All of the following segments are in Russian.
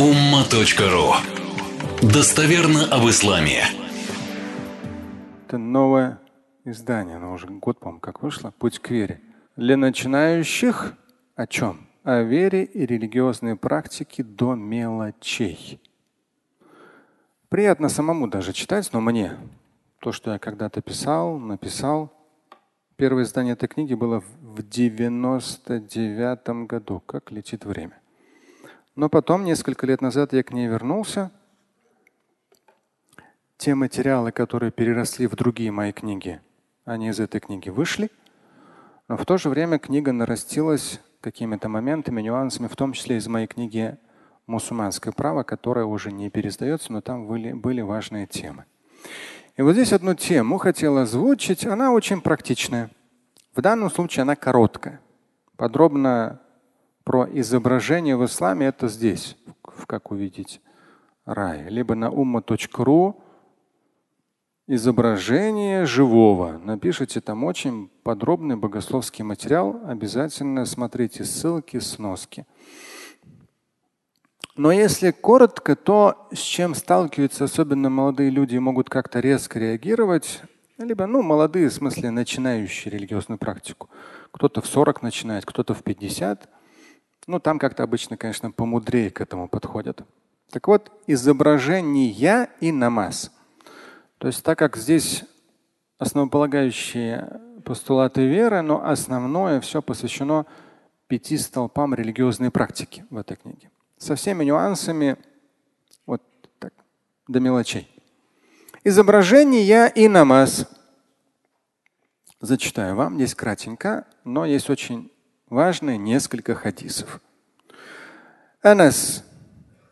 umma.ru Достоверно об исламе. Это новое издание, оно уже год, по-моему, как вышло, «Путь к вере». Для начинающих о чем? О вере и религиозной практике до мелочей. Приятно самому даже читать, но мне то, что я когда-то писал, написал. Первое издание этой книги было в 99 году. Как летит время. Но потом, несколько лет назад, я к ней вернулся. Те материалы, которые переросли в другие мои книги, они из этой книги вышли. Но в то же время книга нарастилась какими-то моментами, нюансами, в том числе из моей книги «Мусульманское право», которая уже не пересдается, но там были, были важные темы. И вот здесь одну тему хотел озвучить. Она очень практичная. В данном случае она короткая. Подробно про изображение в исламе это здесь, в как увидеть рай. Либо на umma.ru изображение живого. Напишите там очень подробный богословский материал. Обязательно смотрите ссылки, сноски. Но если коротко, то с чем сталкиваются особенно молодые люди могут как-то резко реагировать, либо ну, молодые, в смысле начинающие религиозную практику. Кто-то в 40 начинает, кто-то в 50. Ну, там как-то обычно, конечно, помудрее к этому подходят. Так вот, изображение и намаз – то есть так как здесь основополагающие постулаты веры, но основное все посвящено пяти столпам религиозной практики в этой книге. Со всеми нюансами, вот так, до мелочей. Изображение и намаз. Зачитаю вам, здесь кратенько, но есть очень важные несколько хадисов. Анас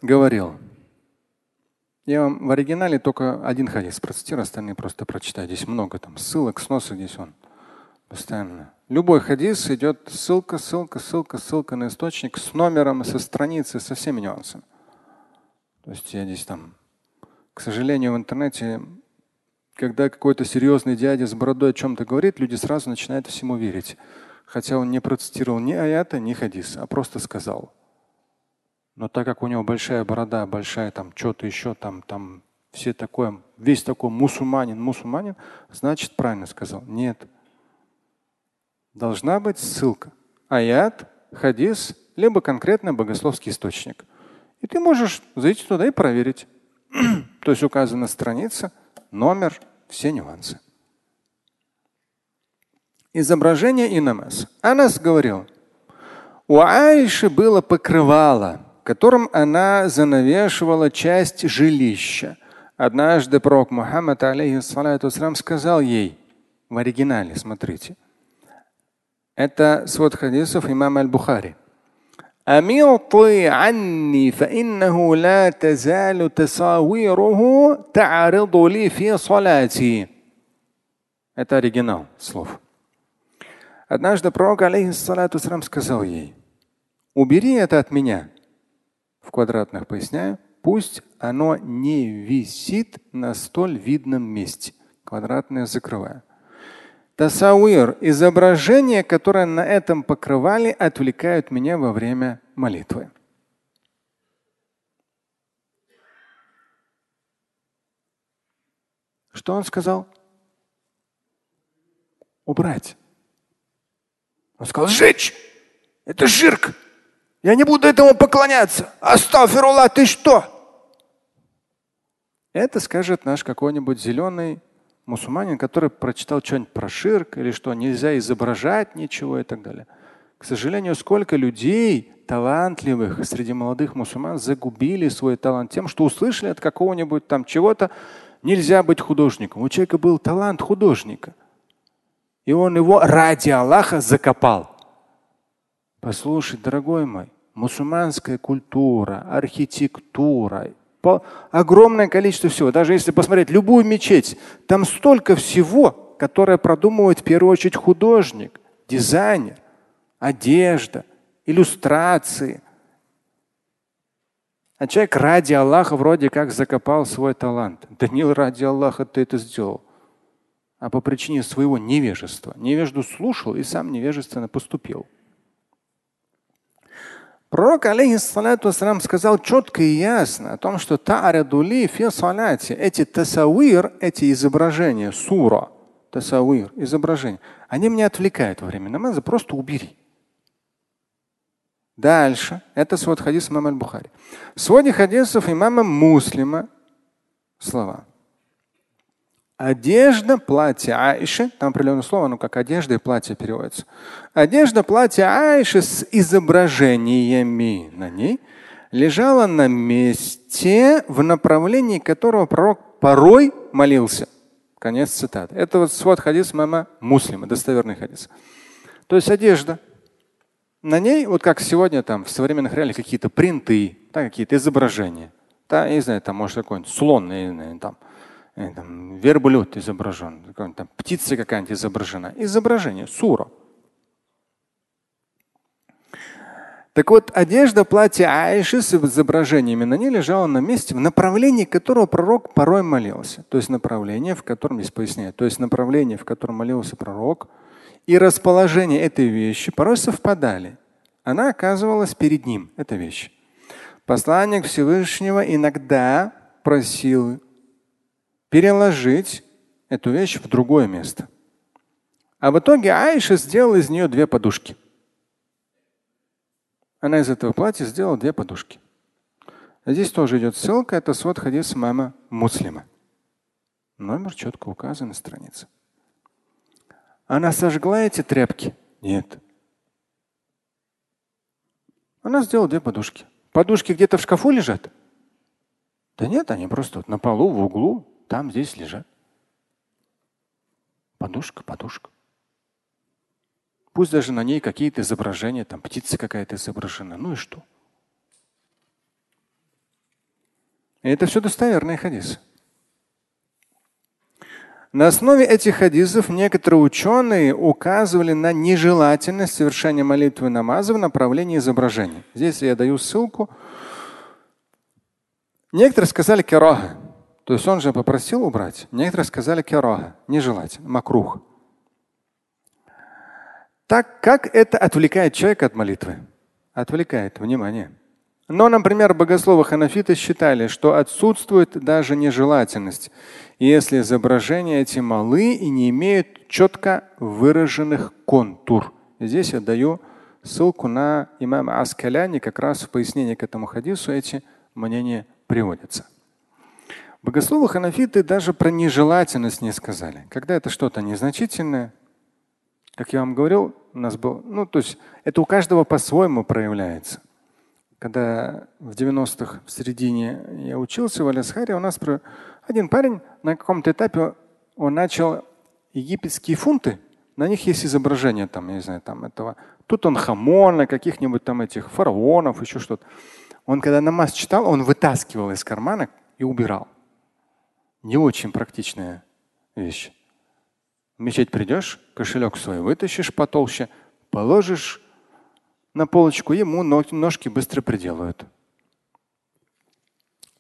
говорил, я вам в оригинале только один хадис процитирую, остальные просто прочитаю. Здесь много там ссылок, сносок здесь он постоянно. Любой хадис идет ссылка, ссылка, ссылка, ссылка на источник с номером, со страницы, со всеми нюансами. То есть я здесь там, к сожалению, в интернете, когда какой-то серьезный дядя с бородой о чем-то говорит, люди сразу начинают всему верить. Хотя он не процитировал ни аята, ни хадис, а просто сказал. Но так как у него большая борода, большая там что-то еще, там, там все такое, весь такой мусульманин, мусульманин, значит правильно сказал. Нет. Должна быть ссылка. Аят, хадис, либо конкретный богословский источник. И ты можешь зайти туда и проверить. То есть указана страница, номер, все нюансы Изображение и намаз. Анас говорил, у Аиши было покрывало – которым она занавешивала часть жилища. Однажды пророк Мухаммад алейхиссалату сказал ей в оригинале, смотрите. Это свод хадисов имама Аль-Бухари. أميطي عني فإنه لا تزال تصاويره تعرض لي في صلاتي. Это оригинал слов. Однажды пророк, алейхиссалату сказал ей, убери это от меня, в квадратных поясняю, пусть оно не висит на столь видном месте. Квадратное закрываю. Тасауир – изображения, которые на этом покрывале отвлекают меня во время молитвы. Что он сказал? Убрать. Он сказал, сжечь. Это жирк. Я не буду этому поклоняться. Астафирулlah, ты что? Это скажет наш какой-нибудь зеленый мусульманин, который прочитал что-нибудь про ширк или что нельзя изображать ничего и так далее. К сожалению, сколько людей талантливых среди молодых мусульман загубили свой талант тем, что услышали от какого-нибудь там чего-то, нельзя быть художником. У человека был талант художника. И он его ради Аллаха закопал. Послушай, дорогой мой, мусульманская культура, архитектура, по, огромное количество всего. Даже если посмотреть любую мечеть, там столько всего, которое продумывает в первую очередь художник, дизайнер, одежда, иллюстрации. А человек ради Аллаха вроде как закопал свой талант. Да не ради Аллаха ты это сделал, а по причине своего невежества. Невежду слушал и сам невежественно поступил. Пророк, алейхиссалату сказал четко и ясно о том, что та'радули фи салати, эти тасавир, эти изображения, сура, тасавир, изображения, они меня отвлекают во время намаза, просто убери. Дальше. Это свод хадис имама Аль-Бухари. В своде хадисов имама Муслима слова. Одежда, платье Аиши, там определенное слово, ну как одежда и платье переводится. Одежда, платье Аиши с изображениями на ней лежала на месте, в направлении которого пророк порой молился. Конец цитаты. Это вот свод хадис мама муслима, достоверный хадис. То есть одежда. На ней, вот как сегодня там в современных реалиях какие-то принты, да, какие-то изображения. Да, я не знаю, там может какой-нибудь слон, я не знаю, там Э, там, верблюд изображен, там, птица какая-нибудь изображена. Изображение, сура. Так вот, одежда, платье Аиши с изображениями на ней лежала на месте, в направлении которого пророк порой молился. То есть направление, в котором, здесь поясняю, то есть направление, в котором молился пророк, и расположение этой вещи порой совпадали. Она оказывалась перед ним, эта вещь. Посланник Всевышнего иногда просил переложить эту вещь в другое место. А в итоге Аиша сделала из нее две подушки. Она из этого платья сделала две подушки. А здесь тоже идет ссылка, это свод хадис мама муслима. Номер четко указан на странице. Она сожгла эти тряпки? Нет. Она сделала две подушки. Подушки где-то в шкафу лежат? Да нет, они просто вот на полу, в углу, там, здесь лежат. Подушка, подушка. Пусть даже на ней какие-то изображения, там птица какая-то изображена. Ну и что? И это все достоверные хадисы. На основе этих хадисов некоторые ученые указывали на нежелательность совершения молитвы намаза в направлении изображения. Здесь я даю ссылку. Некоторые сказали кераха. То есть он же попросил убрать. Некоторые сказали керага, нежелательно, макрух. Так как это отвлекает человека от молитвы? Отвлекает внимание. Но, например, богословы ханафиты считали, что отсутствует даже нежелательность, если изображения эти малы и не имеют четко выраженных контур. Здесь я даю ссылку на имама Аскаляни, как раз в пояснении к этому хадису эти мнения приводятся. Богословы ханафиты даже про нежелательность не сказали. Когда это что-то незначительное, как я вам говорил, у нас был, ну, то есть это у каждого по-своему проявляется. Когда в 90-х в середине я учился в Алясхаре, у нас про один парень на каком-то этапе он начал египетские фунты, на них есть изображение там, я не знаю, там этого тут он хамона, каких-нибудь там этих фараонов, еще что-то. Он когда намаз читал, он вытаскивал из кармана и убирал. Не очень практичная вещь. В мечеть придешь, кошелек свой вытащишь потолще, положишь на полочку, ему ножки быстро приделают.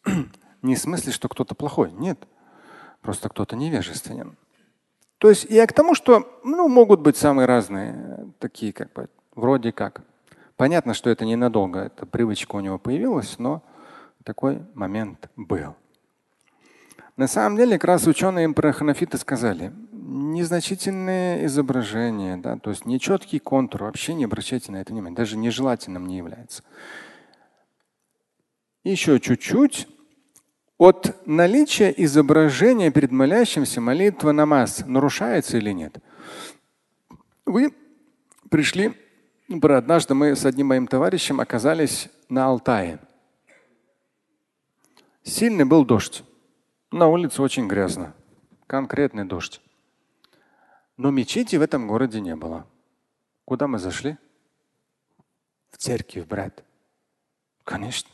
Не в смысле, что кто-то плохой. Нет. Просто кто-то невежественен. То есть я к тому, что ну, могут быть самые разные, такие как бы, вроде как. Понятно, что это ненадолго, эта привычка у него появилась, но такой момент был. На самом деле, как раз ученые про сказали, незначительные изображения, да, то есть нечеткий контур, вообще не обращайте на это внимание, даже нежелательным не является. Еще чуть-чуть. От наличия изображения перед молящимся молитва намаз нарушается или нет? Вы пришли, однажды мы с одним моим товарищем оказались на Алтае. Сильный был дождь. На улице очень грязно. Конкретный дождь. Но мечети в этом городе не было. Куда мы зашли? В церковь, брат. Конечно.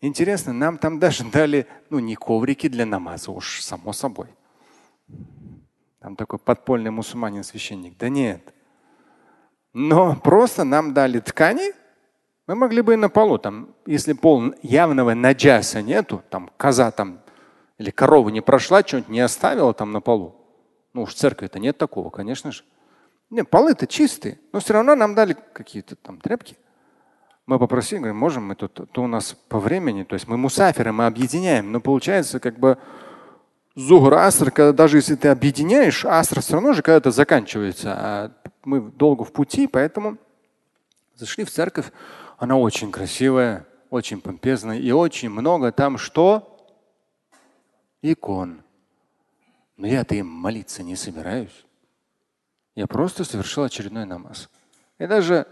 Интересно, нам там даже дали, ну, не коврики для намаза, уж само собой. Там такой подпольный мусульманин священник. Да нет. Но просто нам дали ткани, мы могли бы и на полу, там, если пол явного наджаса нету, там коза там или корова не прошла, что-нибудь не оставила там на полу. Ну уж в церкви-то нет такого, конечно же. Нет, полы-то чистые, но все равно нам дали какие-то там тряпки. Мы попросили, говорим, можем мы тут, то у нас по времени, то есть мы мусаферы, мы объединяем, но получается как бы Зухр, аср, когда даже если ты объединяешь, аср все равно же когда-то заканчивается. А мы долго в пути, поэтому зашли в церковь. Она очень красивая, очень помпезная и очень много там что? Икон. Но я-то им молиться не собираюсь. Я просто совершил очередной намаз. И даже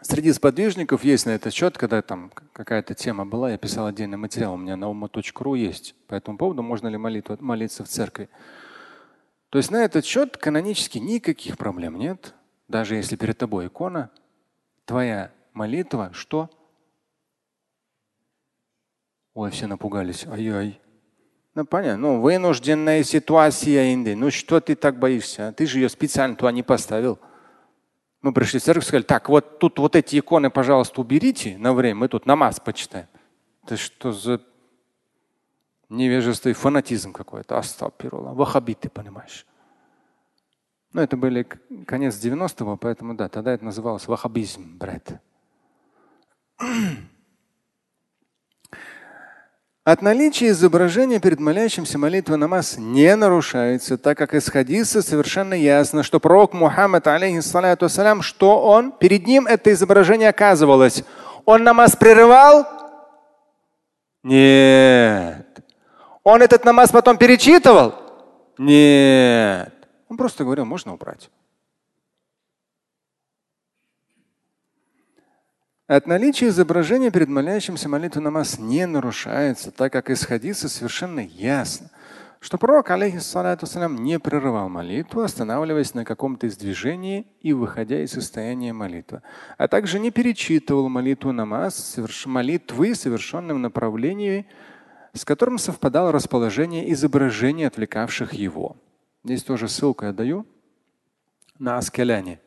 среди сподвижников есть на этот счет, когда там какая-то тема была, я писал отдельный материал, у меня на ума.ру есть по этому поводу, можно ли молитву, молиться в церкви. То есть на этот счет канонически никаких проблем нет. Даже если перед тобой икона, твоя молитва, что? Ой, все напугались. Ай-ай. Ну, понятно. Ну, вынужденная ситуация, Инди. Ну, что ты так боишься? Ты же ее специально туда не поставил. Мы пришли в церковь и сказали, так, вот тут вот эти иконы, пожалуйста, уберите на время, мы тут намаз почитаем. Это что за невежество и фанатизм какой-то? Астапирула. Вахабит, ты понимаешь. Ну, это были конец 90-го, поэтому да, тогда это называлось вахабизм, брат. От наличия изображения перед молящимся молитва намаз не нарушается, так как из хадиса совершенно ясно, что пророк Мухаммад, алейхиссалату вассалям, что он, перед ним это изображение оказывалось. Он намаз прерывал? Нет. Он этот намаз потом перечитывал? Нет. Он просто говорил, можно убрать. От наличия изображения перед молящимся молитву намаз не нарушается, так как из хадиса совершенно ясно, что пророк, алейхиссалату не прерывал молитву, останавливаясь на каком-то из движений и выходя из состояния молитвы, а также не перечитывал молитву намаз, соверш... молитвы, совершенным направлении, с которым совпадало расположение изображений, отвлекавших его. Здесь тоже ссылку я даю на Аскеляне.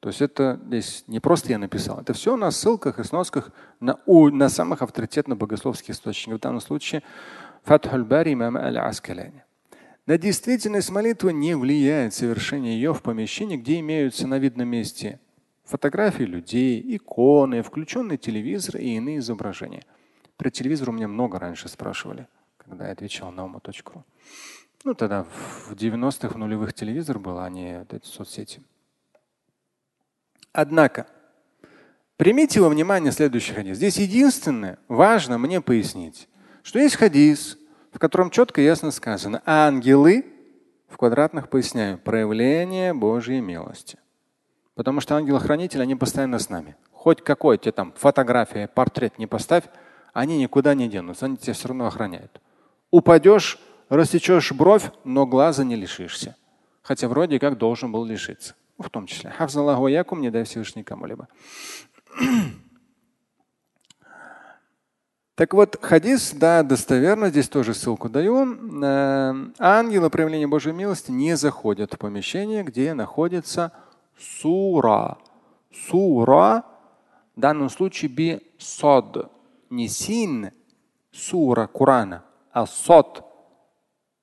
То есть это здесь не просто я написал, это все на ссылках и сносках на, у, на самых авторитетных богословских источниках. В данном случае Фатхуль Бари имама Аль-Аскаляни. На действительность молитвы не влияет совершение ее в помещении, где имеются на видном месте фотографии людей, иконы, включенный телевизор и иные изображения. Про телевизор у меня много раньше спрашивали, когда я отвечал на ума.ру. Ну тогда в 90-х, в нулевых телевизор был, а не эти соцсети. Однако, примите во внимание следующий хадис. Здесь единственное, важно мне пояснить, что есть хадис, в котором четко и ясно сказано, ангелы, в квадратных поясняю, проявление Божьей милости. Потому что ангелы-хранители, они постоянно с нами. Хоть какой тебе там фотография, портрет не поставь, они никуда не денутся, они тебя все равно охраняют. Упадешь, рассечешь бровь, но глаза не лишишься. Хотя вроде как должен был лишиться в том числе. Хафзаллаху якум, не дай Всевышний кому-либо. Так вот, хадис, да, достоверно, здесь тоже ссылку даю. Э, ангелы проявления Божьей милости не заходят в помещение, где находится сура. Сура, в данном случае би сод, не син, сура Корана, а сод.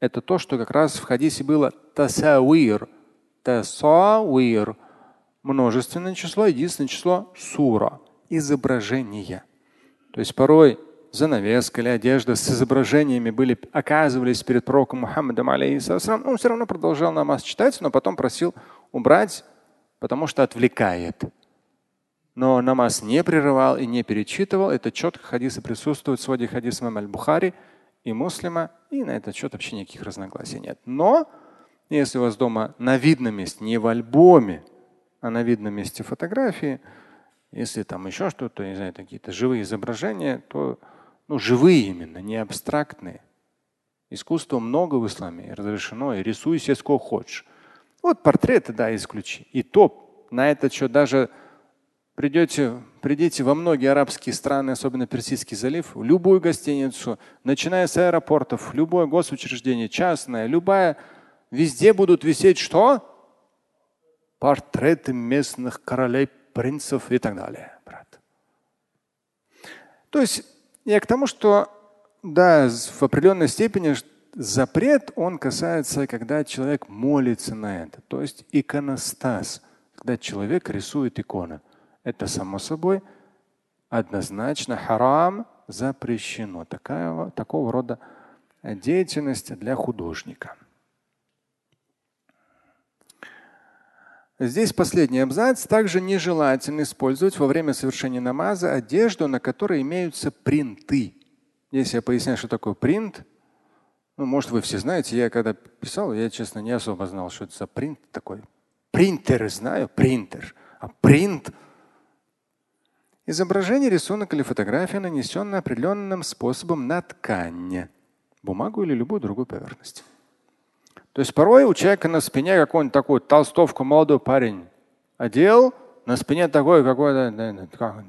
Это то, что как раз в хадисе было тасауир, тасауир. Множественное число, единственное число сура. Изображение. То есть порой занавеска или одежда с изображениями были, оказывались перед пророком Мухаммадом, алейхиссалам, он все равно продолжал намаз читать, но потом просил убрать, потому что отвлекает. Но намаз не прерывал и не перечитывал. Это четко хадисы присутствуют в своде хадиса Аль-Бухари и Муслима, и на этот счет вообще никаких разногласий нет. Но если у вас дома на видном месте, не в альбоме, а на видном месте фотографии, если там еще что-то, не знаю, какие-то живые изображения, то ну, живые именно, не абстрактные. Искусства много в исламе, разрешено, и рисуй себе сколько хочешь. Вот портреты, да, исключи. И то на этот счет даже придете, придите во многие арабские страны, особенно Персидский залив, в любую гостиницу, начиная с аэропортов, любое госучреждение, частное, любая Везде будут висеть что? Портреты местных королей, принцев и так далее, брат. То есть я к тому, что да, в определенной степени запрет, он касается, когда человек молится на это. То есть иконостас, когда человек рисует иконы. Это само собой однозначно харам запрещено. Такая, такого рода деятельность для художника. Здесь последний абзац. Также нежелательно использовать во время совершения намаза одежду, на которой имеются принты. Если я поясняю, что такое принт, ну, может, вы все знаете, я когда писал, я, честно, не особо знал, что это за принт такой. Принтер знаю, принтер. А принт – изображение, рисунок или фотография, нанесенная определенным способом на ткань, бумагу или любую другую поверхность. То есть порой у человека на спине какой-нибудь такой толстовку молодой парень одел, на спине такой какой-то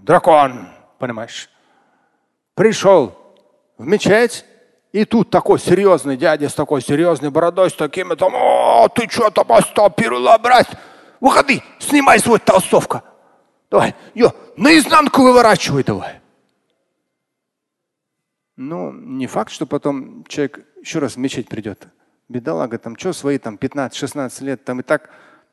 дракон, понимаешь? Пришел в мечеть, и тут такой серьезный дядя с такой серьезной бородой, с такими там, о, ты что там остопирula, брать? Выходи, снимай свой толстовка. Давай, ее наизнанку выворачивай давай. Ну, не факт, что потом человек еще раз в мечеть придет. Бедолага, там что свои там 15-16 лет, там и так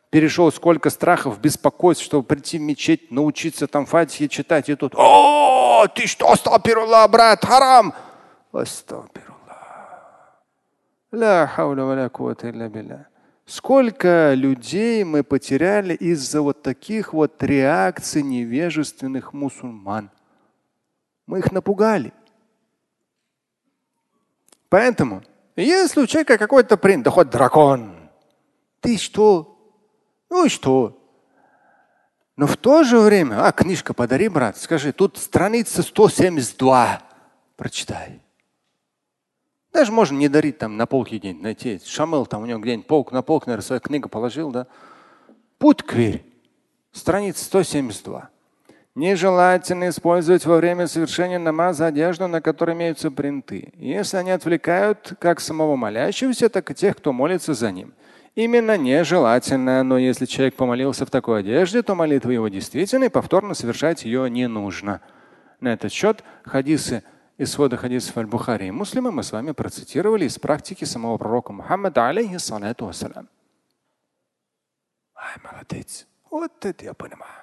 перешел сколько страхов, беспокойств, чтобы прийти в мечеть, научиться там фатихи читать, и тут, о, ты что, астапирулла, брат, харам. Сколько людей мы потеряли из-за вот таких вот реакций невежественных мусульман. Мы их напугали. Поэтому если у человека какой-то принт, да хоть дракон, ты что? Ну и что? Но в то же время, а, книжка подари, брат, скажи, тут страница 172, прочитай. Даже можно не дарить там на полке где-нибудь найти. Шамыл там у него где-нибудь полк на полк, наверное, свою книгу положил, да. Путь к вере. Страница 172. Нежелательно использовать во время совершения намаза одежду, на которой имеются принты, если они отвлекают как самого молящегося, так и тех, кто молится за ним. Именно нежелательно, но если человек помолился в такой одежде, то молитва его действительно и повторно совершать ее не нужно. На этот счет хадисы из свода хадисов Аль-Бухари и Муслима мы с вами процитировали из практики самого пророка Мухаммада, алейхиссалату вассалям. Ай, молодец. Вот это я понимаю.